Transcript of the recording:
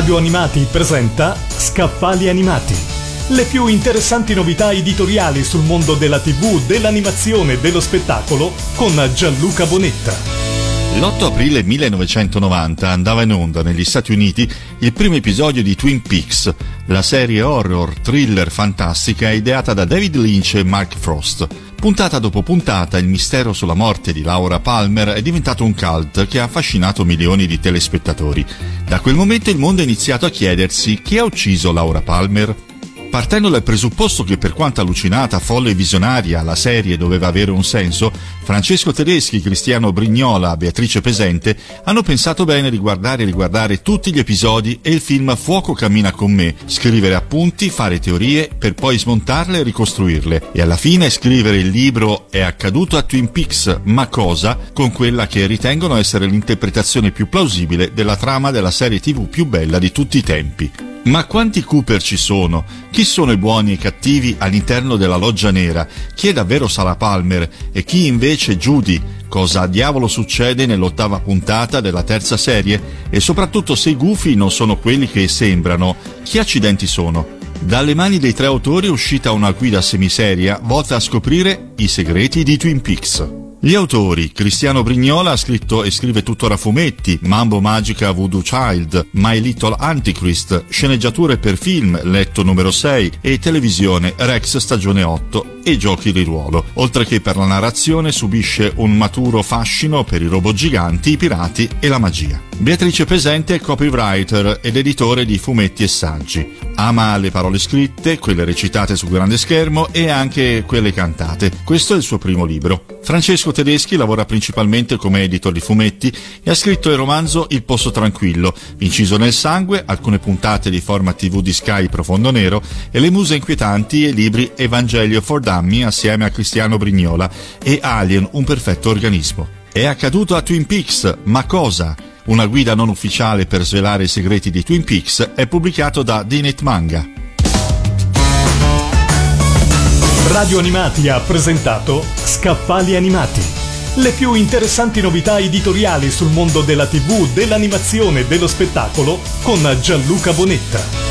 Radio Animati presenta Scaffali Animati. Le più interessanti novità editoriali sul mondo della TV, dell'animazione e dello spettacolo con Gianluca Bonetta. L'8 aprile 1990 andava in onda negli Stati Uniti il primo episodio di Twin Peaks, la serie horror thriller fantastica ideata da David Lynch e Mark Frost. Puntata dopo puntata, il mistero sulla morte di Laura Palmer è diventato un cult che ha affascinato milioni di telespettatori. Da quel momento il mondo ha iniziato a chiedersi chi ha ucciso Laura Palmer? Partendo dal presupposto che per quanto allucinata, folle e visionaria la serie doveva avere un senso, Francesco Tedeschi, Cristiano Brignola, Beatrice Pesente hanno pensato bene di guardare e riguardare tutti gli episodi e il film Fuoco cammina con me, scrivere appunti, fare teorie per poi smontarle e ricostruirle e alla fine scrivere il libro È accaduto a Twin Peaks, ma cosa? con quella che ritengono essere l'interpretazione più plausibile della trama della serie TV più bella di tutti i tempi. Ma quanti Cooper ci sono? Chi sono i buoni e i cattivi all'interno della loggia nera? Chi è davvero Sarah Palmer e chi invece Judy? Cosa diavolo succede nell'ottava puntata della terza serie? E soprattutto se i gufi non sono quelli che sembrano, chi accidenti sono? Dalle mani dei tre autori è uscita una guida semiseria volta a scoprire i segreti di Twin Peaks. Gli autori, Cristiano Brignola ha scritto e scrive tuttora fumetti, Mambo Magica Voodoo Child, My Little Antichrist, sceneggiature per film, letto numero 6 e televisione Rex stagione 8 e giochi di ruolo, oltre che per la narrazione subisce un maturo fascino per i robot giganti, i pirati e la magia. Beatrice Pesente è copywriter ed editore di fumetti e saggi. Ama le parole scritte, quelle recitate sul grande schermo e anche quelle cantate. Questo è il suo primo libro. Francesco Tedeschi lavora principalmente come editor di fumetti e ha scritto il romanzo Il Posto Tranquillo, inciso nel sangue, alcune puntate di format TV di Sky Profondo Nero e le muse inquietanti e libri Evangelio for Dummy assieme a Cristiano Brignola e Alien, un perfetto organismo. È accaduto a Twin Peaks, ma cosa? Una guida non ufficiale per svelare i segreti di Twin Peaks è pubblicato da Dinet Manga. Radio Animati ha presentato Scaffali Animati. Le più interessanti novità editoriali sul mondo della TV, dell'animazione e dello spettacolo con Gianluca Bonetta.